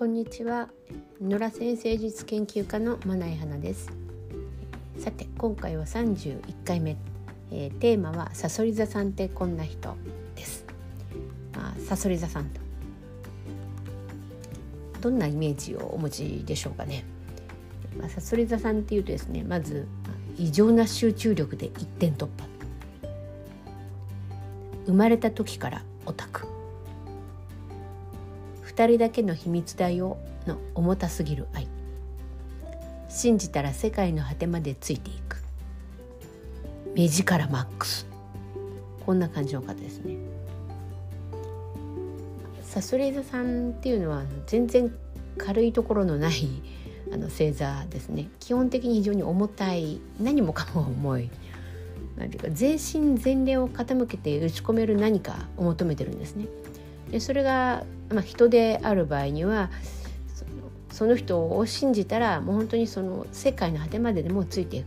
こんにちは。野良先生術研究家のまない花です。さて今回は31回目、えー、テーマはサソリ座さんってこんな人です。まあサソリ座さんと。どんなイメージをお持ちでしょうかね。まあ、サソリ座さんっていうとですねまず異常な集中力で一点突破。生まれた時からオタク。二人だけの秘密だよの重たすぎる愛。信じたら世界の果てまでついていく。目力マックス。こんな感じの方ですね。サソリ座さんっていうのは全然軽いところのない あの星座ですね。基本的に非常に重たい何もかも重い。何ていうか全身全霊を傾けて打ち込める何かを求めてるんですね。でそれが、まあ、人である場合にはそのその人を信じたらもう本当にその世界の果てまででもついていく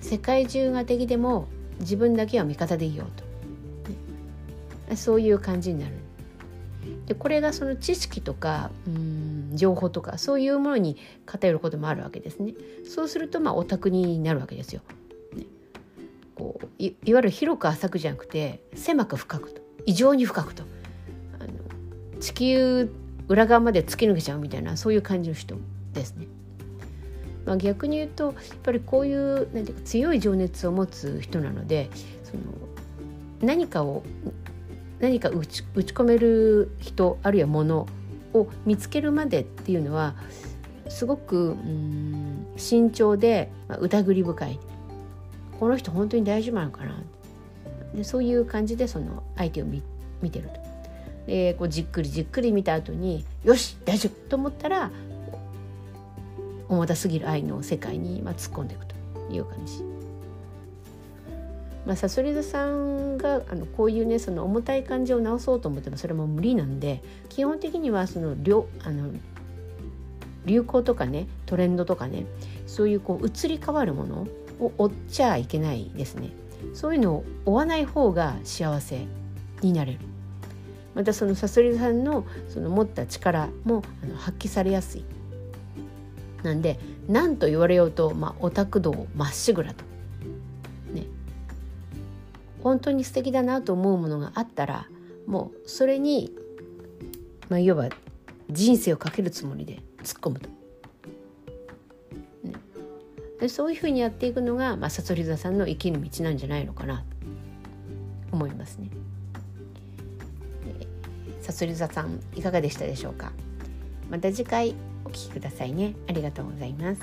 世界中が敵でも自分だけは味方でいようと、ね、そういう感じになる。でこれがその知識とかうん情報とかそういうものに偏ることもあるわけですね。そうするとまあオタクになるわけですよ。ね、こういわゆる広く浅くじゃなくて狭く深くと異常に深くと地球裏側まで突き抜けちゃうみたいなそういう感じの人ですね。まあ、逆に言うとやっぱりこういうなんていうか強い情熱を持つ人なのでその何かを何か打ち打ち込める人あるいはものを見つけるまでっていうのはすごくうん慎重で、まあ、疑り深いこの人本当に大丈夫なのかなでそういう感じでその相手を見見てると。でこうじっくりじっくり見た後によし大丈夫と思ったら重たすぎる愛の世界に、まあ、突っ込んでいくという感じ。まあ、さそり座さんがあのこういうねその重たい感じを直そうと思ってもそれも無理なんで基本的にはその流あの流行とかねトレンドとかねそういうこう移り変わるものを追っちゃいけないですねそういうのを追わない方が幸せになれるまたそのさそり座さんのその持った力も発揮されやすいなんで何と言われようと、まあ、オタク道まっしぐらと本当に素敵だなと思うものがあったらもうそれに、まあ、いわば人生をかけるつもりで突っ込むと。ね、でそういうふうにやっていくのが、まあ、さそり座さんの生きる道なんじゃないのかなと思いますね。さすり座さんいかがでしたでしょうか？また次回お聴きくださいね。ありがとうございます。